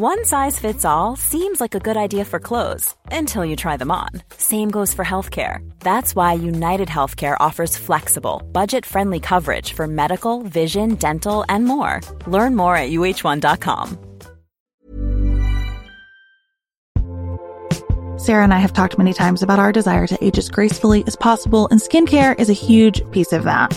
One size fits all seems like a good idea for clothes until you try them on. Same goes for healthcare. That's why United Healthcare offers flexible, budget friendly coverage for medical, vision, dental, and more. Learn more at uh1.com. Sarah and I have talked many times about our desire to age as gracefully as possible, and skincare is a huge piece of that.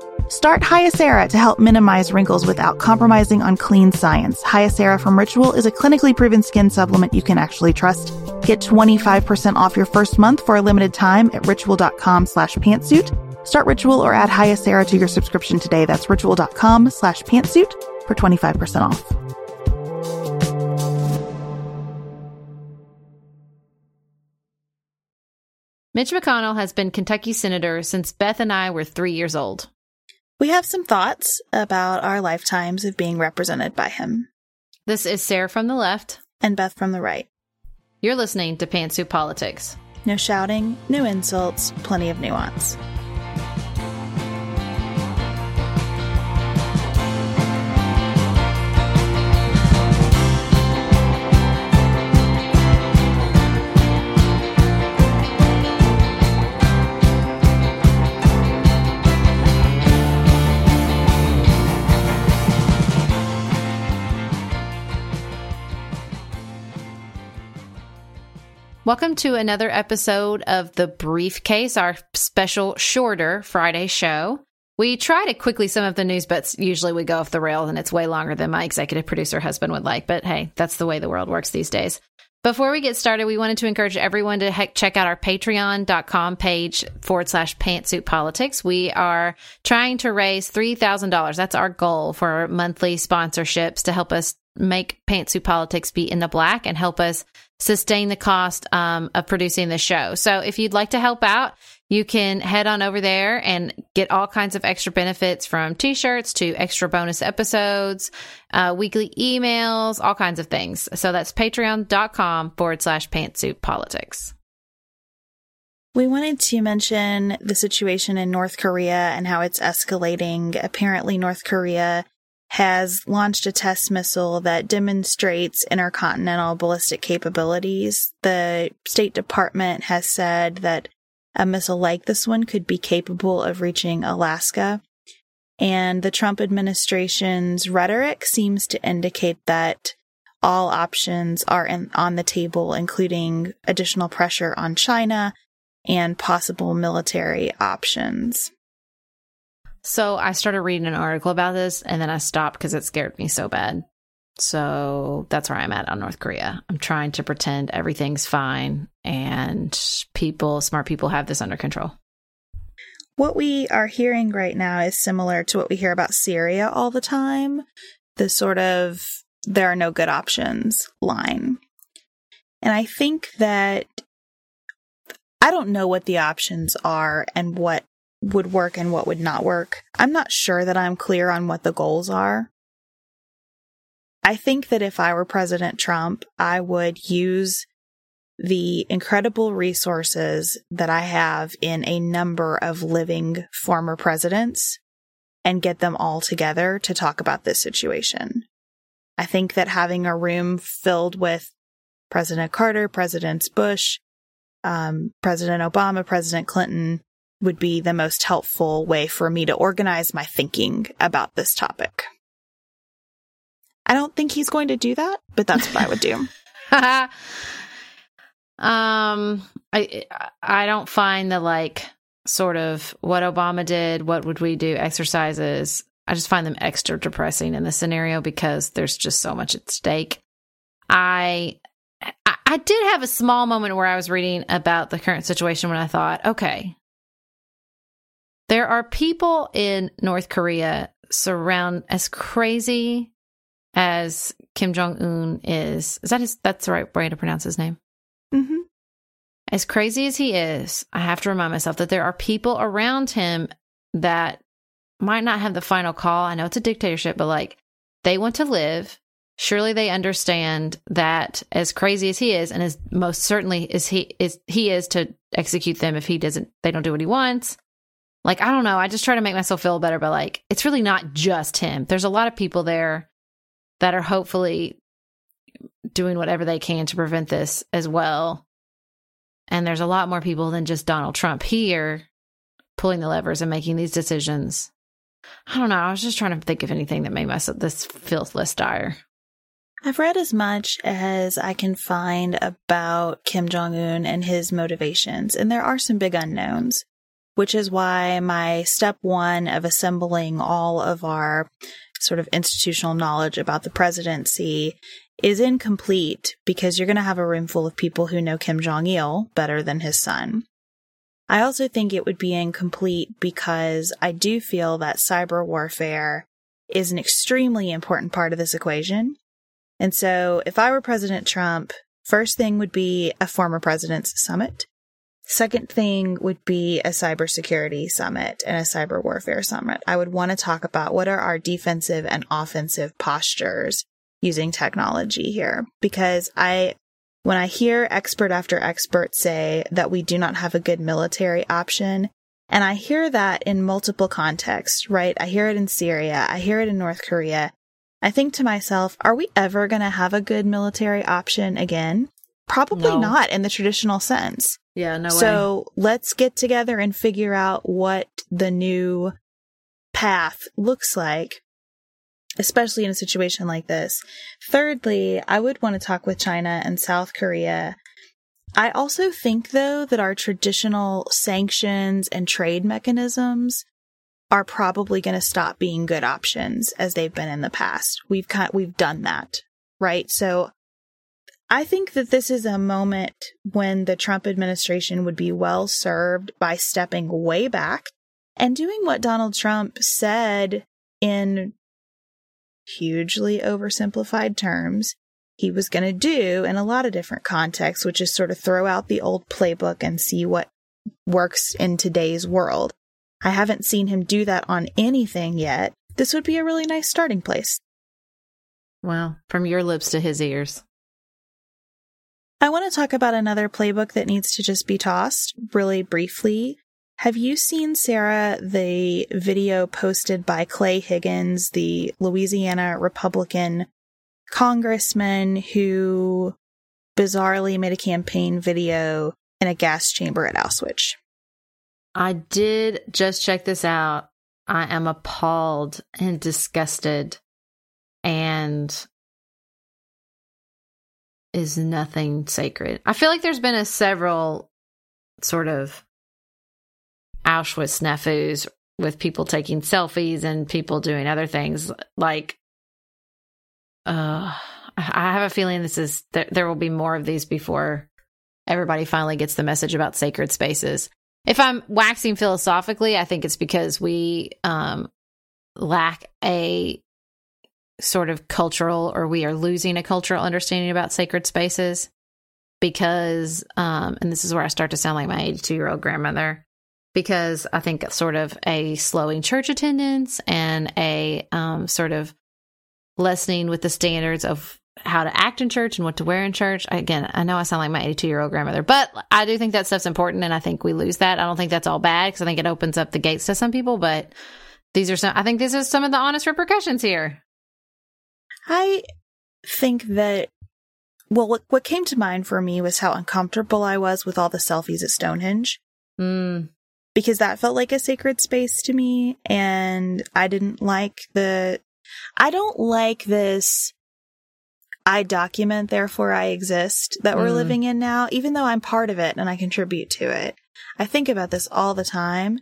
Start Hyacera to help minimize wrinkles without compromising on clean science. Hyacera from Ritual is a clinically proven skin supplement you can actually trust. Get 25% off your first month for a limited time at ritual.com slash pantsuit. Start Ritual or add Hyacera to your subscription today. That's ritual.com slash pantsuit for 25% off. Mitch McConnell has been Kentucky Senator since Beth and I were three years old. We have some thoughts about our lifetimes of being represented by him. This is Sarah from the left. And Beth from the right. You're listening to Pantsuit Politics. No shouting, no insults, plenty of nuance. Welcome to another episode of The Briefcase, our special shorter Friday show. We try to quickly sum up the news, but usually we go off the rails and it's way longer than my executive producer husband would like. But hey, that's the way the world works these days. Before we get started, we wanted to encourage everyone to he- check out our patreon.com page forward slash pantsuit politics. We are trying to raise $3,000. That's our goal for monthly sponsorships to help us make pantsuit politics be in the black and help us sustain the cost um, of producing the show. So if you'd like to help out, you can head on over there and get all kinds of extra benefits from t-shirts to extra bonus episodes, uh, weekly emails, all kinds of things. So that's patreon.com forward slash pantsuit politics. We wanted to mention the situation in North Korea and how it's escalating. Apparently, North Korea has launched a test missile that demonstrates intercontinental ballistic capabilities. The State Department has said that a missile like this one could be capable of reaching Alaska. And the Trump administration's rhetoric seems to indicate that all options are in, on the table, including additional pressure on China and possible military options. So I started reading an article about this and then I stopped because it scared me so bad. So that's where I'm at on North Korea. I'm trying to pretend everything's fine and people, smart people, have this under control. What we are hearing right now is similar to what we hear about Syria all the time the sort of there are no good options line. And I think that I don't know what the options are and what would work and what would not work. I'm not sure that I'm clear on what the goals are. I think that if I were President Trump, I would use the incredible resources that I have in a number of living former presidents and get them all together to talk about this situation. I think that having a room filled with President Carter, President Bush, um, President Obama, President Clinton would be the most helpful way for me to organize my thinking about this topic. I don't think he's going to do that, but that's what I would do. um, I I don't find the like sort of what Obama did, what would we do exercises. I just find them extra depressing in this scenario because there's just so much at stake. I I did have a small moment where I was reading about the current situation when I thought, okay, there are people in North Korea surround as crazy as Kim Jong Un is. Is that his? That's the right way to pronounce his name. Mm-hmm. As crazy as he is, I have to remind myself that there are people around him that might not have the final call. I know it's a dictatorship, but like they want to live. Surely they understand that as crazy as he is, and as most certainly is he is he is to execute them if he doesn't they don't do what he wants. Like I don't know. I just try to make myself feel better, but like it's really not just him. There's a lot of people there that are hopefully doing whatever they can to prevent this as well. And there's a lot more people than just Donald Trump here pulling the levers and making these decisions. I don't know. I was just trying to think of anything that made myself this feel less dire. I've read as much as I can find about Kim Jong un and his motivations, and there are some big unknowns, which is why my step one of assembling all of our sort of institutional knowledge about the presidency is incomplete because you're going to have a room full of people who know Kim Jong il better than his son. I also think it would be incomplete because I do feel that cyber warfare is an extremely important part of this equation. And so if I were President Trump, first thing would be a former president's summit. Second thing would be a cybersecurity summit and a cyber warfare summit. I would want to talk about what are our defensive and offensive postures using technology here because I when I hear expert after expert say that we do not have a good military option, and I hear that in multiple contexts, right? I hear it in Syria, I hear it in North Korea. I think to myself, are we ever going to have a good military option again? Probably no. not in the traditional sense. Yeah, no way. so way. let's get together and figure out what the new path looks like especially in a situation like this. Thirdly, I would want to talk with China and South Korea. I also think, though, that our traditional sanctions and trade mechanisms are probably going to stop being good options as they've been in the past. We've cut, we've done that, right? So I think that this is a moment when the Trump administration would be well served by stepping way back and doing what Donald Trump said in hugely oversimplified terms he was going to do in a lot of different contexts, which is sort of throw out the old playbook and see what works in today's world. I haven't seen him do that on anything yet. This would be a really nice starting place. Well, from your lips to his ears. I want to talk about another playbook that needs to just be tossed really briefly. Have you seen, Sarah, the video posted by Clay Higgins, the Louisiana Republican congressman who bizarrely made a campaign video in a gas chamber at Auschwitz? I did just check this out. I am appalled and disgusted and is nothing sacred. I feel like there's been a several sort of Auschwitz snafus with people taking selfies and people doing other things. Like, uh, I have a feeling this is there, there will be more of these before everybody finally gets the message about sacred spaces. If I'm waxing philosophically, I think it's because we um, lack a sort of cultural or we are losing a cultural understanding about sacred spaces because um, and this is where I start to sound like my 82 year old grandmother because I think sort of a slowing church attendance and a um, sort of lessening with the standards of how to act in church and what to wear in church. Again, I know I sound like my 82 year old grandmother, but I do think that stuff's important. And I think we lose that. I don't think that's all bad because I think it opens up the gates to some people, but these are some, I think these are some of the honest repercussions here. I think that well, what, what came to mind for me was how uncomfortable I was with all the selfies at Stonehenge. Mm. Because that felt like a sacred space to me. And I didn't like the, I don't like this, I document, therefore I exist that we're Mm. living in now, even though I'm part of it and I contribute to it. I think about this all the time.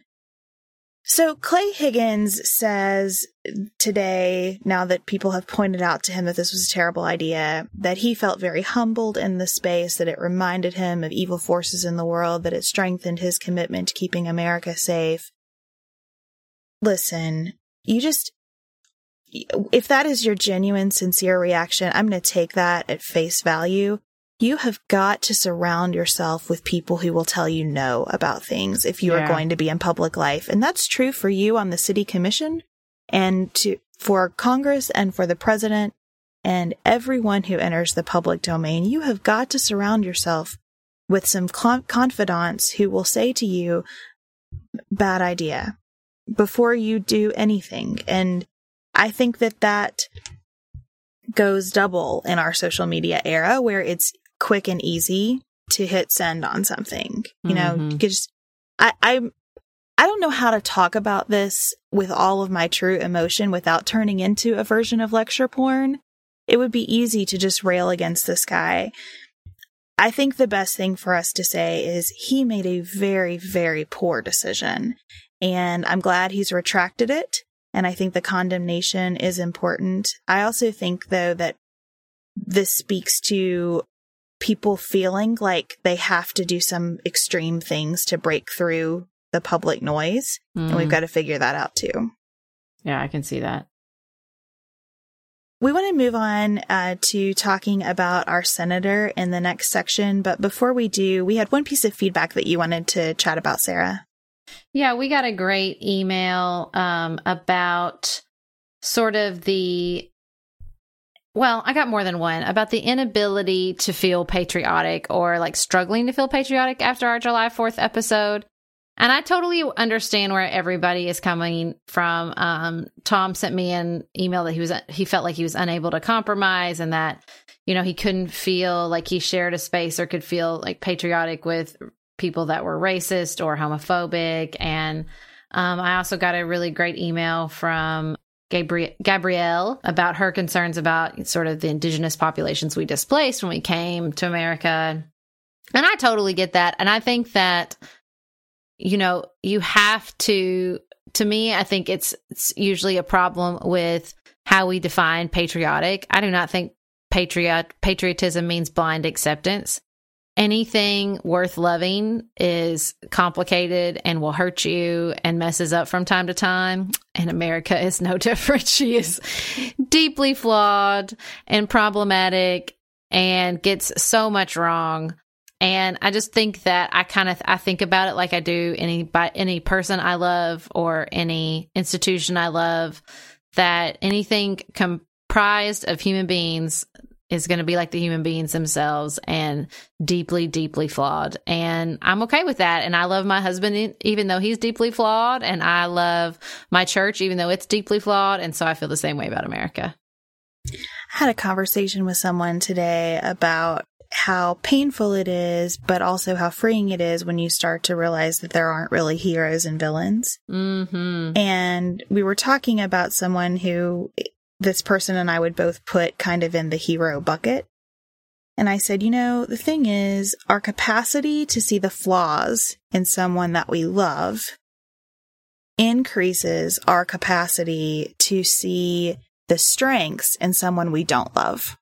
So Clay Higgins says today, now that people have pointed out to him that this was a terrible idea, that he felt very humbled in the space, that it reminded him of evil forces in the world, that it strengthened his commitment to keeping America safe. Listen, you just, if that is your genuine, sincere reaction, I'm going to take that at face value. You have got to surround yourself with people who will tell you no about things if you Yeah. are going to be in public life. And that's true for you on the city commission and to, for Congress and for the president and everyone who enters the public domain. You have got to surround yourself with some con- confidants who will say to you, bad idea before you do anything. And I think that that goes double in our social media era where it's quick and easy to hit send on something. You know, Mhm. you could just, I, I, I don't know how to talk about this with all of my true emotion without turning into a version of lecture porn. It would be easy to just rail against this guy. I think the best thing for us to say is he made a very, very poor decision. And I'm glad he's retracted it. And I think the condemnation is important. I also think, though, that this speaks to people feeling like they have to do some extreme things to break through the public noise. And we've Mm. got to figure that out too. Yeah, I can see that. We want to move on uh, to talking about our senator in the next section. But before we do, we had one piece of feedback that you wanted to chat about, Sarah. Yeah, we got a great email um, about sort of the. Well, I got more than one about the inability to feel patriotic or like struggling to feel patriotic after our July 4th episode. And I totally understand where everybody is coming from. Um, Tom sent me an email that he was he felt like he was unable to compromise and that you know he couldn't feel like he shared a space or could feel like patriotic with people that were racist or homophobic. And um, I also got a really great email from Gabri- Gabrielle about her concerns about sort of the indigenous populations we displaced when we came to America. And I totally get that. And I think that, you know, you have to, to me, I think it's, it's usually a problem with how we define patriotic. I do not think patriot patriotism means blind acceptance anything worth loving is complicated and will hurt you and messes up from time to time. And America is no different. She is deeply flawed and problematic and gets so much wrong. And I just think that I kind of I think about it like I do any by any person I love or any institution I love that anything comprised of human beings is going to be like the human beings themselves and deeply, deeply flawed. And I'm okay with that. And I love my husband, even though he's deeply flawed. And I love my church, even though it's deeply flawed. And so I feel the same way about America. I had a conversation with someone today about how painful it is, but also how freeing it is when you start to realize that there aren't really heroes and villains. hmm And we were talking about someone who this person and I would both put kind of in the hero bucket. And I said, you know, the thing is, our capacity to see the flaws in someone that we love increases our capacity to see the strengths in someone we don't love.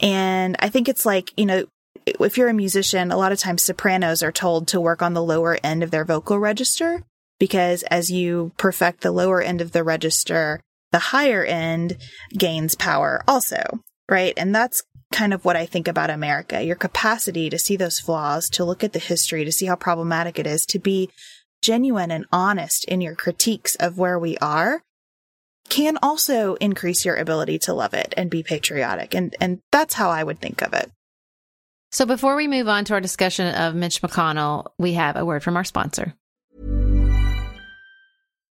And I think it's like, you know, if you're a musician, a lot of times sopranos are told to work on the lower end of their vocal register because as you perfect the lower end of the register, the higher end gains power also, right? And that's kind of what I think about America. Your capacity to see those flaws, to look at the history, to see how problematic it is, to be genuine and honest in your critiques of where we are can also increase your ability to love it and be patriotic. And, and that's how I would think of it. So before we move on to our discussion of Mitch McConnell, we have a word from our sponsor.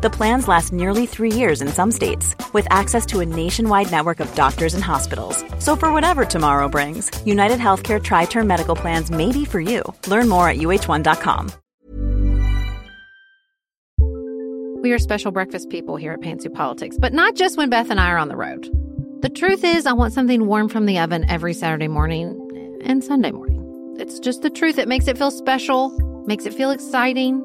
The plans last nearly three years in some states, with access to a nationwide network of doctors and hospitals. So, for whatever tomorrow brings, United Healthcare Tri Term Medical Plans may be for you. Learn more at uh1.com. We are special breakfast people here at Pantsuit Politics, but not just when Beth and I are on the road. The truth is, I want something warm from the oven every Saturday morning and Sunday morning. It's just the truth. It makes it feel special, makes it feel exciting.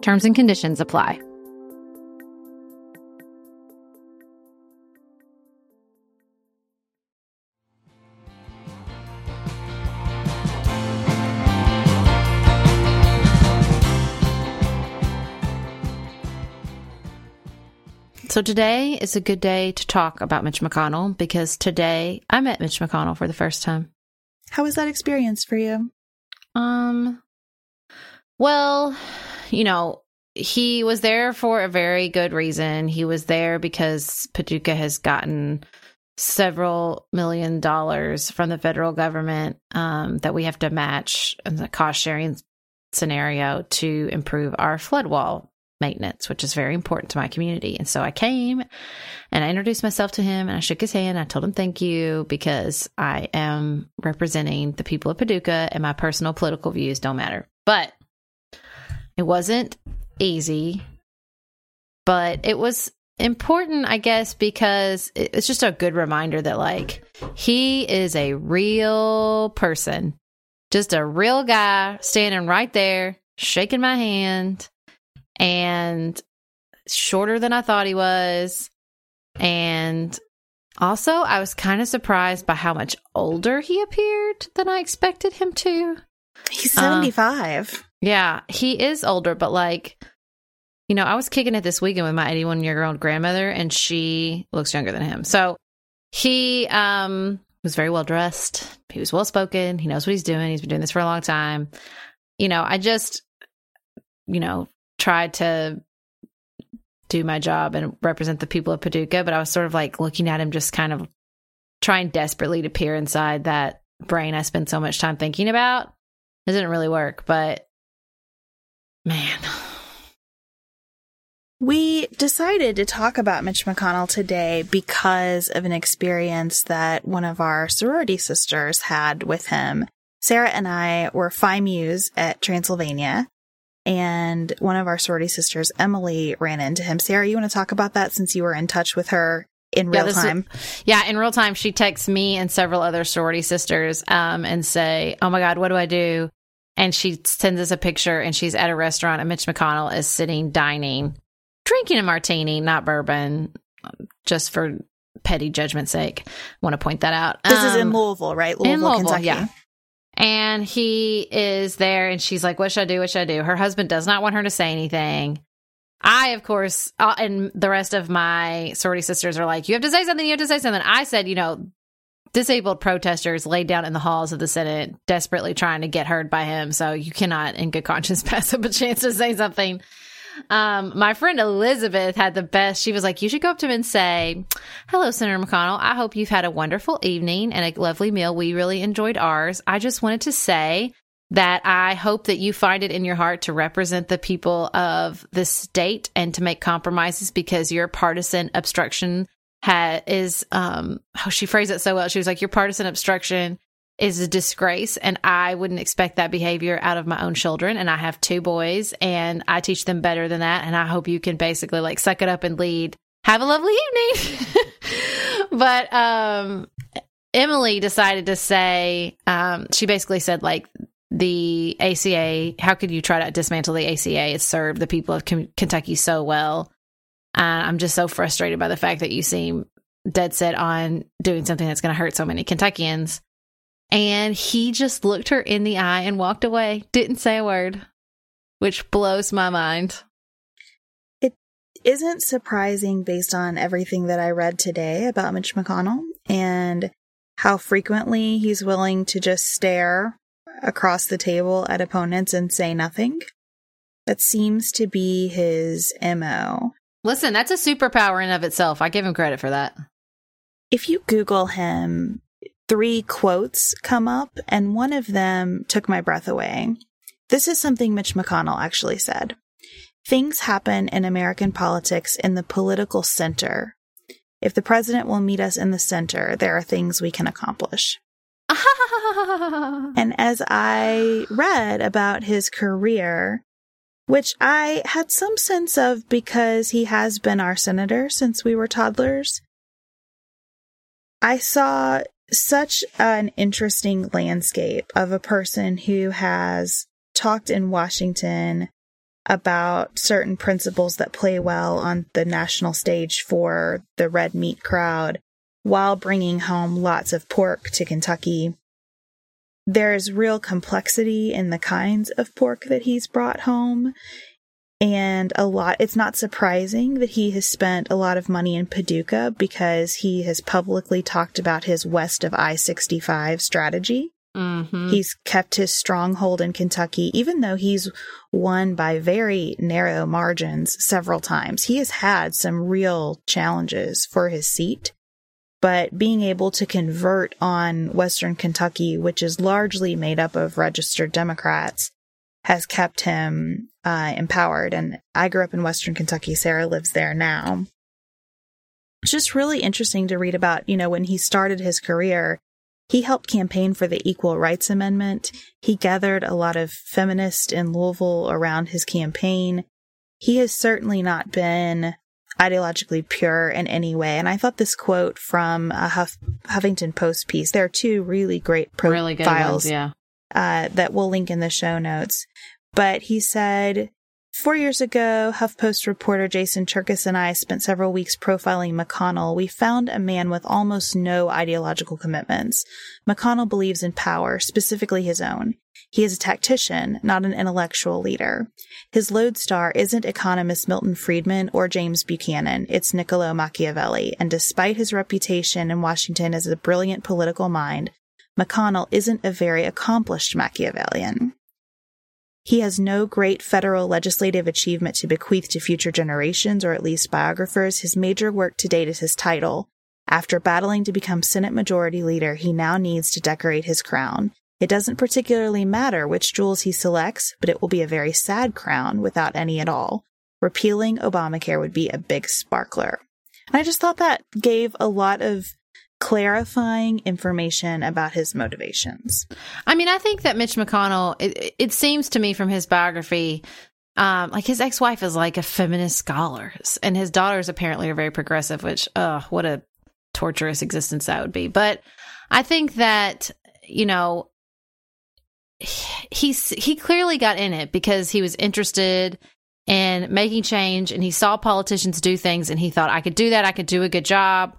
Terms and conditions apply. So today is a good day to talk about Mitch McConnell because today I met Mitch McConnell for the first time. How was that experience for you? Um, well, you know, he was there for a very good reason. He was there because Paducah has gotten several million dollars from the federal government um, that we have to match in the cost sharing scenario to improve our flood wall maintenance, which is very important to my community. And so I came and I introduced myself to him and I shook his hand. I told him thank you because I am representing the people of Paducah and my personal political views don't matter. But it wasn't easy, but it was important, I guess, because it's just a good reminder that, like, he is a real person, just a real guy standing right there, shaking my hand and shorter than I thought he was. And also, I was kind of surprised by how much older he appeared than I expected him to. He's 75. Uh, yeah, he is older, but like, you know, I was kicking it this weekend with my 81 year old grandmother, and she looks younger than him. So he um, was very well dressed. He was well spoken. He knows what he's doing. He's been doing this for a long time. You know, I just, you know, tried to do my job and represent the people of Paducah, but I was sort of like looking at him, just kind of trying desperately to peer inside that brain I spend so much time thinking about. It didn't really work, but man. We decided to talk about Mitch McConnell today because of an experience that one of our sorority sisters had with him. Sarah and I were Phi Mu's at Transylvania, and one of our sorority sisters, Emily, ran into him. Sarah, you want to talk about that since you were in touch with her in real yeah, time? Yeah, in real time, she texts me and several other sorority sisters um, and say, "Oh my God, what do I do?" And she sends us a picture, and she's at a restaurant, and Mitch McConnell is sitting dining, drinking a martini, not bourbon, just for petty judgment's sake. I want to point that out. This um, is in um, Louisville, right? Louisville, in Louisville, Kentucky. Yeah. And he is there, and she's like, What should I do? What should I do? Her husband does not want her to say anything. I, of course, uh, and the rest of my sorority sisters are like, You have to say something. You have to say something. I said, You know, disabled protesters laid down in the halls of the Senate, desperately trying to get heard by him. So you cannot, in good conscience, pass up a chance to say something. Um, my friend Elizabeth had the best. She was like, You should go up to him and say, Hello, Senator McConnell. I hope you've had a wonderful evening and a lovely meal. We really enjoyed ours. I just wanted to say that I hope that you find it in your heart to represent the people of the state and to make compromises because your partisan obstruction ha- is um oh she phrased it so well. She was like, Your partisan obstruction is a disgrace and I wouldn't expect that behavior out of my own children and I have two boys and I teach them better than that and I hope you can basically like suck it up and lead. Have a lovely evening. but um Emily decided to say um she basically said like the ACA, how could you try to dismantle the ACA? It served the people of K- Kentucky so well. Uh, I'm just so frustrated by the fact that you seem dead set on doing something that's going to hurt so many Kentuckians. And he just looked her in the eye and walked away, didn't say a word, which blows my mind. It isn't surprising based on everything that I read today about Mitch McConnell and how frequently he's willing to just stare across the table at opponents and say nothing. That seems to be his MO. Listen, that's a superpower in of itself. I give him credit for that. If you Google him, three quotes come up, and one of them took my breath away. This is something Mitch McConnell actually said. Things happen in American politics in the political center. If the president will meet us in the center, there are things we can accomplish. and as I read about his career, which I had some sense of because he has been our senator since we were toddlers, I saw such an interesting landscape of a person who has talked in Washington about certain principles that play well on the national stage for the red meat crowd while bringing home lots of pork to Kentucky. There's real complexity in the kinds of pork that he's brought home and a lot it's not surprising that he has spent a lot of money in Paducah because he has publicly talked about his west of I-65 strategy. Mm-hmm. He's kept his stronghold in Kentucky, even though he's won by very narrow margins several times. He has had some real challenges for his seat, but being able to convert on Western Kentucky, which is largely made up of registered Democrats, has kept him uh, empowered. And I grew up in Western Kentucky. Sarah lives there now. It's just really interesting to read about, you know, when he started his career, he helped campaign for the Equal Rights Amendment. He gathered a lot of feminists in Louisville around his campaign. He has certainly not been ideologically pure in any way. And I thought this quote from a Huff- Huffington Post piece, there are two really great profiles really ones, yeah. uh, that we'll link in the show notes. But he said, Four years ago, HuffPost reporter Jason Cherkis and I spent several weeks profiling McConnell. We found a man with almost no ideological commitments. McConnell believes in power, specifically his own. He is a tactician, not an intellectual leader. His lodestar isn't economist Milton Friedman or James Buchanan, it's Niccolo Machiavelli. And despite his reputation in Washington as a brilliant political mind, McConnell isn't a very accomplished Machiavellian. He has no great federal legislative achievement to bequeath to future generations, or at least biographers. His major work to date is his title. After battling to become Senate Majority Leader, he now needs to decorate his crown. It doesn't particularly matter which jewels he selects, but it will be a very sad crown without any at all. Repealing Obamacare would be a big sparkler. And I just thought that gave a lot of clarifying information about his motivations. I mean, I think that Mitch McConnell, it, it seems to me from his biography, um, like his ex wife is like a feminist scholar, and his daughters apparently are very progressive, which, uh, what a torturous existence that would be. But I think that, you know, he's he clearly got in it because he was interested in making change. And he saw politicians do things and he thought, I could do that. I could do a good job.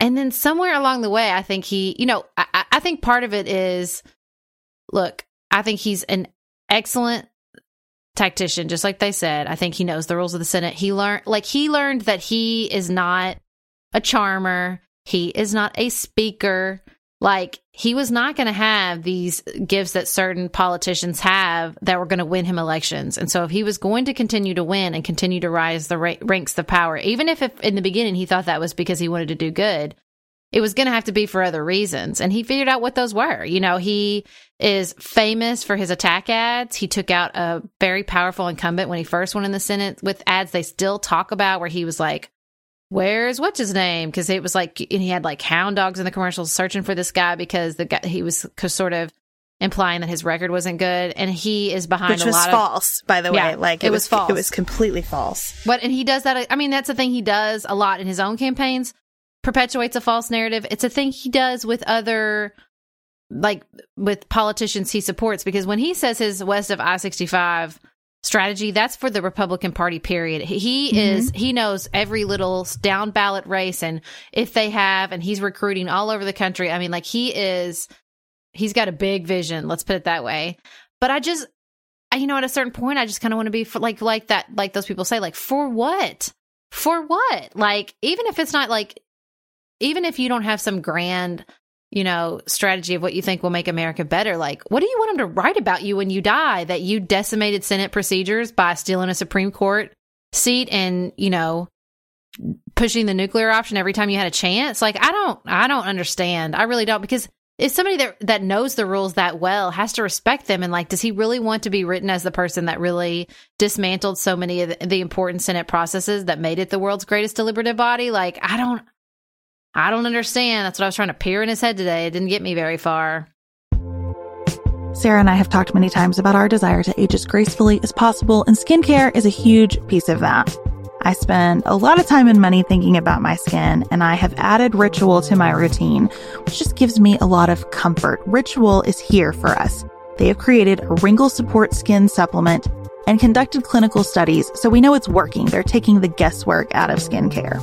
And then somewhere along the way, I think he, you know, I, I think part of it is look, I think he's an excellent tactician, just like they said. I think he knows the rules of the Senate. He learned, like, he learned that he is not a charmer, he is not a speaker. Like, he was not going to have these gifts that certain politicians have that were going to win him elections. And so, if he was going to continue to win and continue to rise the ra- ranks of power, even if, if in the beginning he thought that was because he wanted to do good, it was going to have to be for other reasons. And he figured out what those were. You know, he is famous for his attack ads. He took out a very powerful incumbent when he first went in the Senate with ads they still talk about, where he was like, Where's what's his name? Because it was like, and he had like hound dogs in the commercials searching for this guy because the guy, he was sort of implying that his record wasn't good. And he is behind Which a was lot false, of, by the way. Yeah, like, it was false. It was completely false. But, and he does that. I mean, that's the thing he does a lot in his own campaigns perpetuates a false narrative. It's a thing he does with other like with politicians he supports because when he says his west of I-65 strategy, that's for the Republican Party period. He mm-hmm. is he knows every little down ballot race and if they have and he's recruiting all over the country. I mean like he is he's got a big vision, let's put it that way. But I just I, you know at a certain point I just kind of want to be for, like like that like those people say like for what? For what? Like even if it's not like even if you don't have some grand, you know, strategy of what you think will make America better, like what do you want them to write about you when you die? That you decimated Senate procedures by stealing a Supreme Court seat and, you know, pushing the nuclear option every time you had a chance? Like I don't I don't understand. I really don't because if somebody that that knows the rules that well has to respect them and like does he really want to be written as the person that really dismantled so many of the, the important senate processes that made it the world's greatest deliberative body like i don't I don't understand. That's what I was trying to peer in his head today. It didn't get me very far. Sarah and I have talked many times about our desire to age as gracefully as possible, and skincare is a huge piece of that. I spend a lot of time and money thinking about my skin, and I have added Ritual to my routine, which just gives me a lot of comfort. Ritual is here for us. They have created a wrinkle support skin supplement and conducted clinical studies, so we know it's working. They're taking the guesswork out of skincare.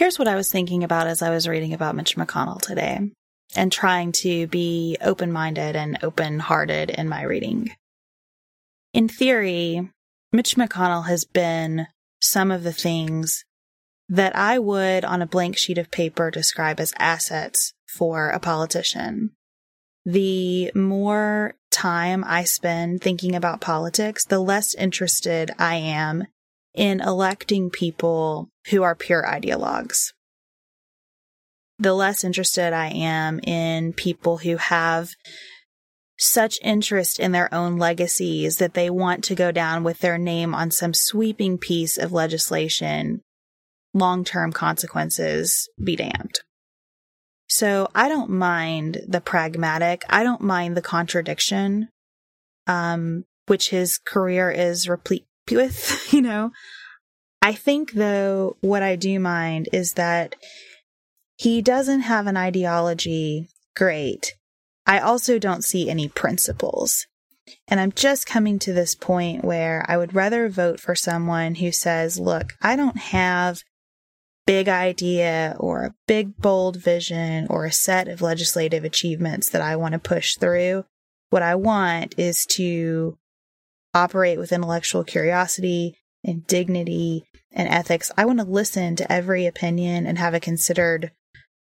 Here's what I was thinking about as I was reading about Mitch McConnell today and trying to be open minded and open hearted in my reading. In theory, Mitch McConnell has been some of the things that I would on a blank sheet of paper describe as assets for a politician. The more time I spend thinking about politics, the less interested I am in electing people who are pure ideologues. The less interested I am in people who have such interest in their own legacies that they want to go down with their name on some sweeping piece of legislation, long term consequences be damned. So I don't mind the pragmatic. I don't mind the contradiction, um, which his career is replete with, you know. I think though, what I do mind is that he doesn't have an ideology. Great. I also don't see any principles. And I'm just coming to this point where I would rather vote for someone who says, look, I don't have big idea or a big bold vision or a set of legislative achievements that I want to push through. What I want is to operate with intellectual curiosity and dignity and ethics. I want to listen to every opinion and have a considered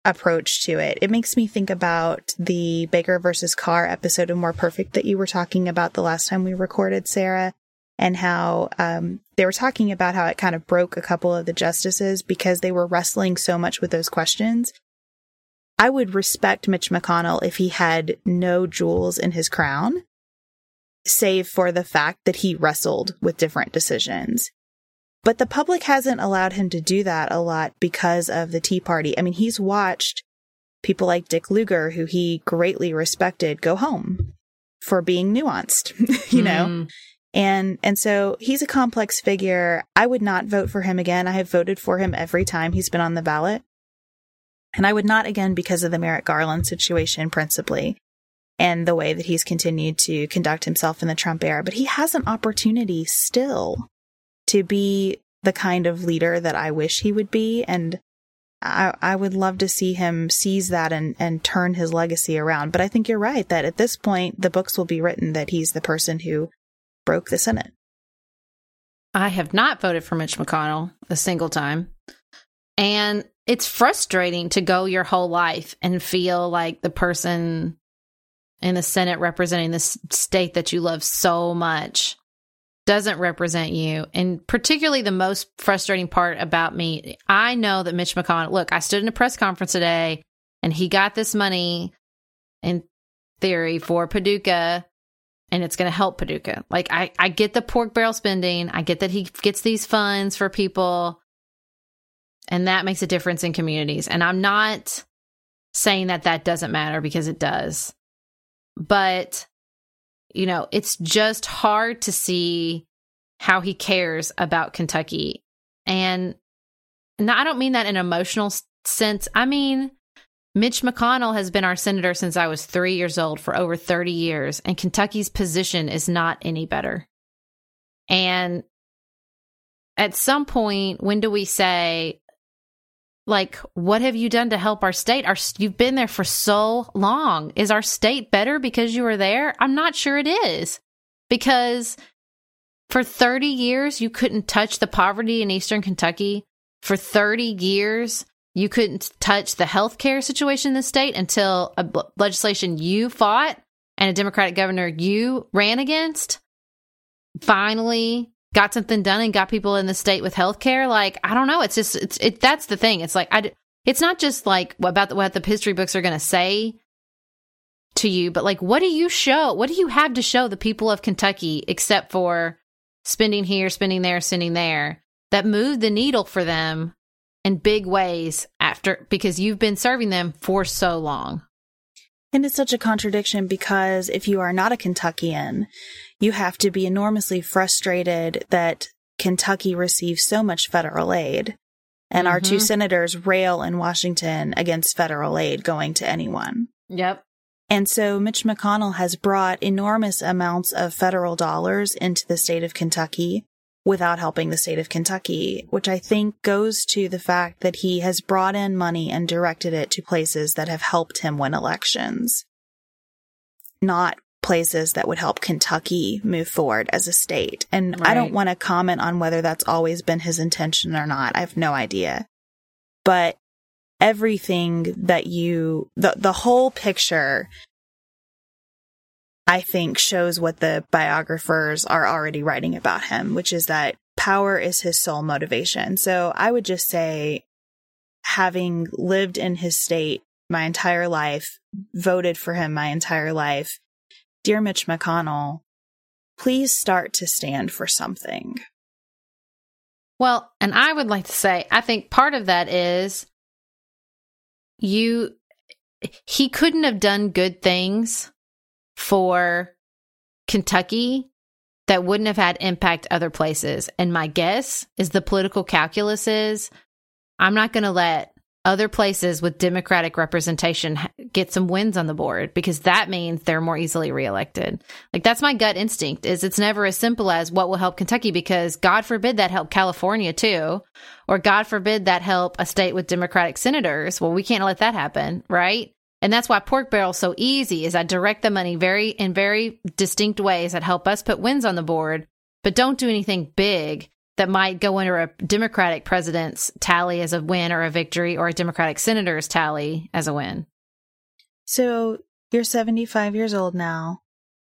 approach to it. It makes me think about the Baker versus Carr episode of More Perfect that you were talking about the last time we recorded, Sarah, and how um, they were talking about how it kind of broke a couple of the justices because they were wrestling so much with those questions. I would respect Mitch McConnell if he had no jewels in his crown save for the fact that he wrestled with different decisions. But the public hasn't allowed him to do that a lot because of the Tea Party. I mean, he's watched people like Dick Lugar, who he greatly respected, go home for being nuanced, you know? Mm. And, and so he's a complex figure. I would not vote for him again. I have voted for him every time he's been on the ballot. And I would not again because of the Merrick Garland situation, principally and the way that he's continued to conduct himself in the Trump era. But he has an opportunity still to be the kind of leader that I wish he would be. And I, I would love to see him seize that and, and turn his legacy around. But I think you're right that at this point, the books will be written that he's the person who broke the Senate. I have not voted for Mitch McConnell a single time. And it's frustrating to go your whole life and feel like the person in the Senate representing this state that you love so much doesn't represent you. And particularly the most frustrating part about me, I know that Mitch McConnell, look, I stood in a press conference today and he got this money in theory for Paducah and it's going to help Paducah. Like I, I get the pork barrel spending. I get that he gets these funds for people and that makes a difference in communities. And I'm not saying that that doesn't matter because it does but you know, it's just hard to see how he cares about Kentucky. And now I don't mean that in an emotional sense. I mean, Mitch McConnell has been our senator since I was three years old for over 30 years, and Kentucky's position is not any better. And at some point, when do we say, like what have you done to help our state? Our you've been there for so long. Is our state better because you were there? I'm not sure it is. Because for 30 years you couldn't touch the poverty in eastern kentucky. For 30 years you couldn't touch the health care situation in the state until a b- legislation you fought and a democratic governor you ran against finally got something done and got people in the state with health care. Like, I don't know. It's just, it's, it, that's the thing. It's like, I, it's not just like what about the, what the history books are going to say to you, but like, what do you show? What do you have to show the people of Kentucky except for spending here, spending there, spending there that moved the needle for them in big ways after because you've been serving them for so long? And it's such a contradiction because if you are not a Kentuckian, you have to be enormously frustrated that Kentucky receives so much federal aid. And mm-hmm. our two mm-hmm. senators rail in Washington against federal aid going to anyone. Yep. And so Mitch McConnell has brought enormous amounts of federal dollars into the state of Kentucky without helping the state of Kentucky, which I think goes to the fact that he has brought in money and directed it to places that have helped him win elections, not places that would help Kentucky move forward as a state. And right. I don't want to comment on whether that's always been his intention or not. I have no idea. But everything that you, the, the whole picture I think shows what the biographers are already writing about him, which is that power is his sole motivation. So I would just say, having lived in his state my entire life, voted for him my entire life, dear Mitch McConnell, please start to stand for something. Well, and I would like to say, I think part of that is you, he couldn't have done good things for Kentucky that wouldn't have had impact other places. And my guess is the political calculus is I'm not going to let other places with Democratic representation get some wins on the board because that means they're more easily reelected. Like that's my gut instinct is it's never as simple as what will help Kentucky because God forbid that help California too, or God forbid that help a state with Democratic senators. Well, we can't let that happen, right? And that's why pork barrel's so easy is I direct the money very in very distinct ways that help us put wins on the board, but don't do anything big that might go under a Democratic president's tally as a win or a victory or a Democratic senator's tally as a win. So you're 75 years old now.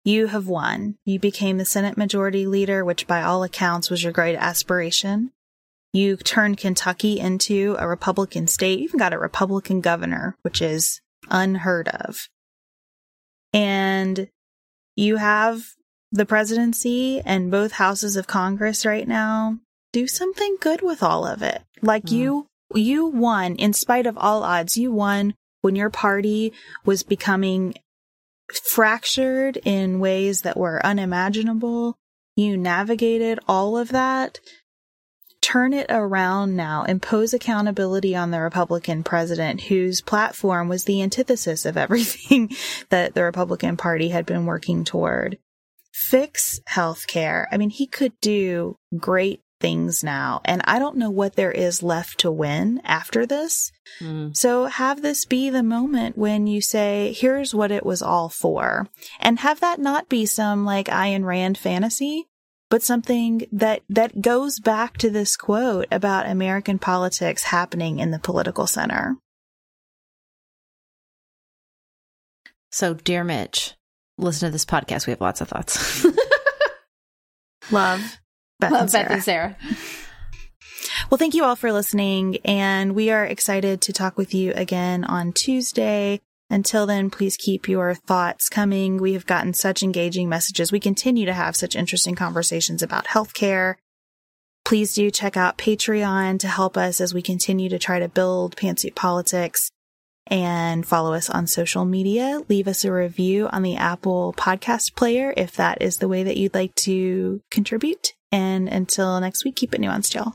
You have won. You became the Senate Majority Leader, which by all accounts was your great aspiration. You turned Kentucky into a Republican state. You even got a Republican governor, which is unheard of. And you have the presidency and both houses of Congress right now. Do something good with all of it. Like mm. you, you won in spite of all odds. You won when your party was becoming fractured in ways that were unimaginable. You navigated all of that turn it around now, impose accountability on the Republican president whose platform was the antithesis of everything that the Republican Party had been working toward. Fix healthcare. I mean, he could do great things now. And I don't know what there is left to win after this. Mm. So have this be the moment when you say, here's what it was all for. And have that not be some like Ayn Rand fantasy, but something that, that goes back to this quote about American politics happening in the political center. So, dear Mitch, listen to this podcast. We have lots of thoughts. Love. Beth, Love and, Beth and Sarah. Well, thank you all for listening, and we are excited to talk with you again on Tuesday. Until then, please keep your thoughts coming. We have gotten such engaging messages. We continue to have such interesting conversations about healthcare. Please do check out Patreon to help us as we continue to try to build Pantsuit Politics and follow us on social media. Leave us a review on the Apple podcast player if that is the way that you'd like to contribute. And until next week, keep it nuanced, y'all.